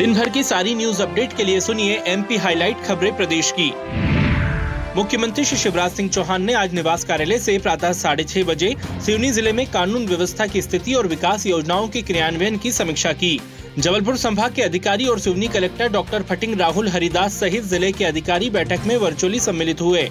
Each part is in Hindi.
दिन भर की सारी न्यूज़ अपडेट के लिए सुनिए एमपी हाईलाइट खबरें प्रदेश की। मुख्यमंत्री श्री शिवराज सिंह चौहान ने आज निवास कार्यालय से प्रातः साढ़े छह बजे सिवनी ज़िले में कानून व्यवस्था की स्थिति और विकास योजनाओं के क्रियान्वयन की समीक्षा की। जबलपुर संभाग के अधिकारी और सिवनी कलेक्टर डॉक्टर फटिंग राहुल हरिदास सहित ज़िले के अधिकारी बैठक में वर्चुअली सम्मिलित हुए।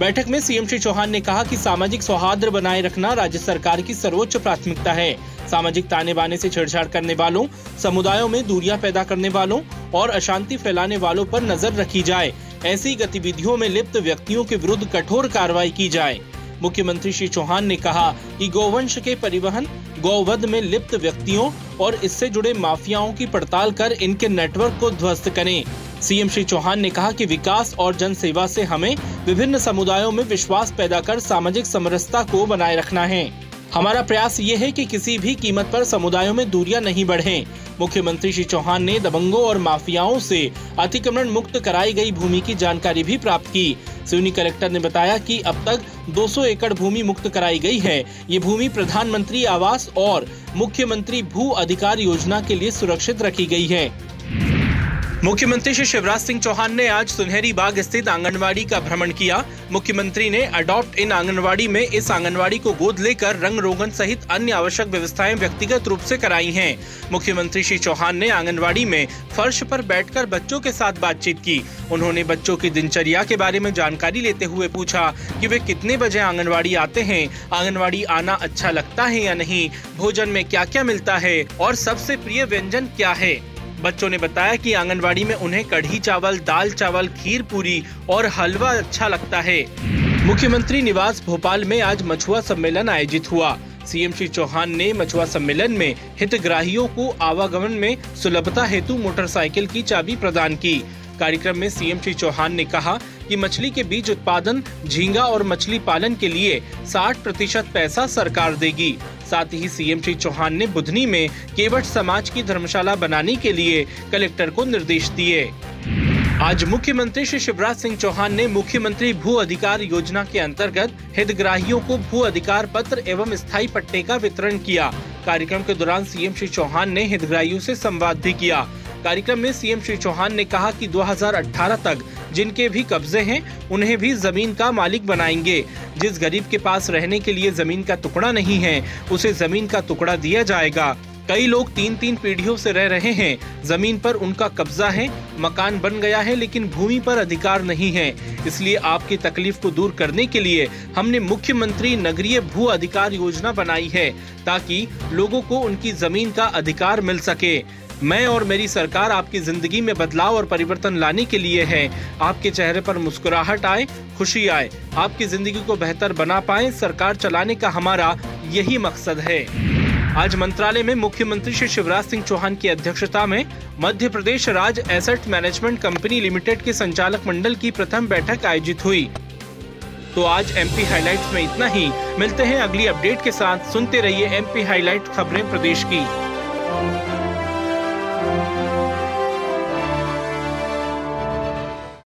बैठक में सीएम श्री चौहान ने कहा कि सामाजिक सौहार्द बनाए रखना राज्य सरकार की सर्वोच्च प्राथमिकता है। सामाजिक ताने बाने से छेड़छाड़ करने वालों, समुदायों में दूरियाँ पैदा करने वालों और अशांति फैलाने वालों पर नज़र रखी जाए। ऐसी गतिविधियों में लिप्त व्यक्तियों के विरुद्ध कठोर कार्रवाई की जाए। मुख्यमंत्री श्री चौहान ने कहा कि गौवंश के परिवहन, गौवध में लिप्त व्यक्तियों और इससे जुड़े माफियाओं की पड़ताल कर इनके नेटवर्क को ध्वस्त करें। सीएम श्री चौहान ने कहा कि विकास और जन सेवा से हमें विभिन्न समुदायों में विश्वास पैदा कर सामाजिक समरसता को बनाए रखना है। हमारा प्रयास ये है कि किसी भी कीमत पर समुदायों में दूरियाँ नहीं बढ़े। मुख्यमंत्री श्री चौहान ने दबंगों और माफियाओं से अतिक्रमण मुक्त कराई गई भूमि की जानकारी भी प्राप्त की। सिवनी कलेक्टर ने बताया कि अब तक 200 एकड़ भूमि मुक्त कराई गई है। ये भूमि प्रधानमंत्री आवास और मुख्यमंत्री भू अधिकार योजना के लिए सुरक्षित रखी गई है। मुख्यमंत्री श्री शिवराज सिंह चौहान ने आज सुनहरी बाग स्थित आंगनवाड़ी का भ्रमण किया। मुख्यमंत्री ने अडॉप्ट इन आंगनवाड़ी में इस आंगनवाड़ी को गोद लेकर रंग रोगन सहित अन्य आवश्यक व्यवस्थाएँ व्यक्तिगत रूप से कराई हैं। मुख्यमंत्री श्री चौहान ने आंगनवाड़ी में फर्श पर बैठकर बच्चों के साथ बातचीत की। उन्होंने बच्चों की दिनचर्या के बारे में जानकारी लेते हुए पूछा कि वे कितने बजे आंगनवाड़ी आते हैं, आंगनवाड़ी आना अच्छा लगता है या नहीं, भोजन में क्या क्या मिलता है और सबसे प्रिय व्यंजन क्या है। बच्चों ने बताया कि आंगनबाड़ी में उन्हें कढ़ी चावल, दाल चावल, खीर पूरी और हलवा अच्छा लगता है। मुख्यमंत्री निवास भोपाल में आज मछुआ सम्मेलन आयोजित हुआ। सीएम श्री चौहान ने मछुआ सम्मेलन में हितग्राहियों को आवागमन में सुलभता हेतु मोटरसाइकिल की चाबी प्रदान की। कार्यक्रम में सीएम श्री चौहान ने कहा कि मछली के बीज उत्पादन, झींगा और मछली पालन के लिए 60 प्रतिशत पैसा सरकार देगी। साथ ही सीएम श्री चौहान ने बुधनी में केवट समाज की धर्मशाला बनाने के लिए कलेक्टर को निर्देश दिए। आज मुख्यमंत्री श्री शिवराज सिंह चौहान ने मुख्यमंत्री भू अधिकार योजना के अंतर्गत हितग्राहियों को भू अधिकार पत्र एवं स्थायी पट्टे का वितरण किया। कार्यक्रम के दौरान सीएम श्री चौहान ने हितग्राहियों से संवाद भी किया। कार्यक्रम में सीएम श्री चौहान ने कहा कि 2018 तक जिनके भी कब्जे हैं, उन्हें भी ज़मीन का मालिक बनाएँगे। जिस गरीब के पास रहने के लिए ज़मीन का टुकड़ा नहीं है, उसे ज़मीन का टुकड़ा दिया जाएगा। कई लोग तीन तीन पीढ़ियों से रह रहे हैं। ज़मीन पर उनका कब्जा है, मकान बन गया है, लेकिन भूमि पर अधिकार नहीं है। इसलिए आपकी तकलीफ़ को दूर करने के लिए हमने मुख्यमंत्री नगरीय भू अधिकार योजना बनाई है, ताकि लोगों को उनकी ज़मीन का अधिकार मिल सके। मैं और मेरी सरकार आपकी ज़िंदगी में बदलाव और परिवर्तन लाने के लिए है। आपके चेहरे पर मुस्कुराहट आए, खुशी आए। आपकी ज़िंदगी को बेहतर बना पाए, सरकार चलाने का हमारा यही मकसद है। आज मंत्रालय में मुख्यमंत्री श्री शिवराज सिंह चौहान की अध्यक्षता में मध्य प्रदेश राज्य एसेट मैनेजमेंट कंपनी लिमिटेड के संचालक मंडल की प्रथम बैठक आयोजित हुई। तो आज एमपी हाइलाइट्स में इतना ही। मिलते हैं अगली अपडेट के साथ। सुनते रहिए एमपी हाइलाइट खबरें प्रदेश की। Música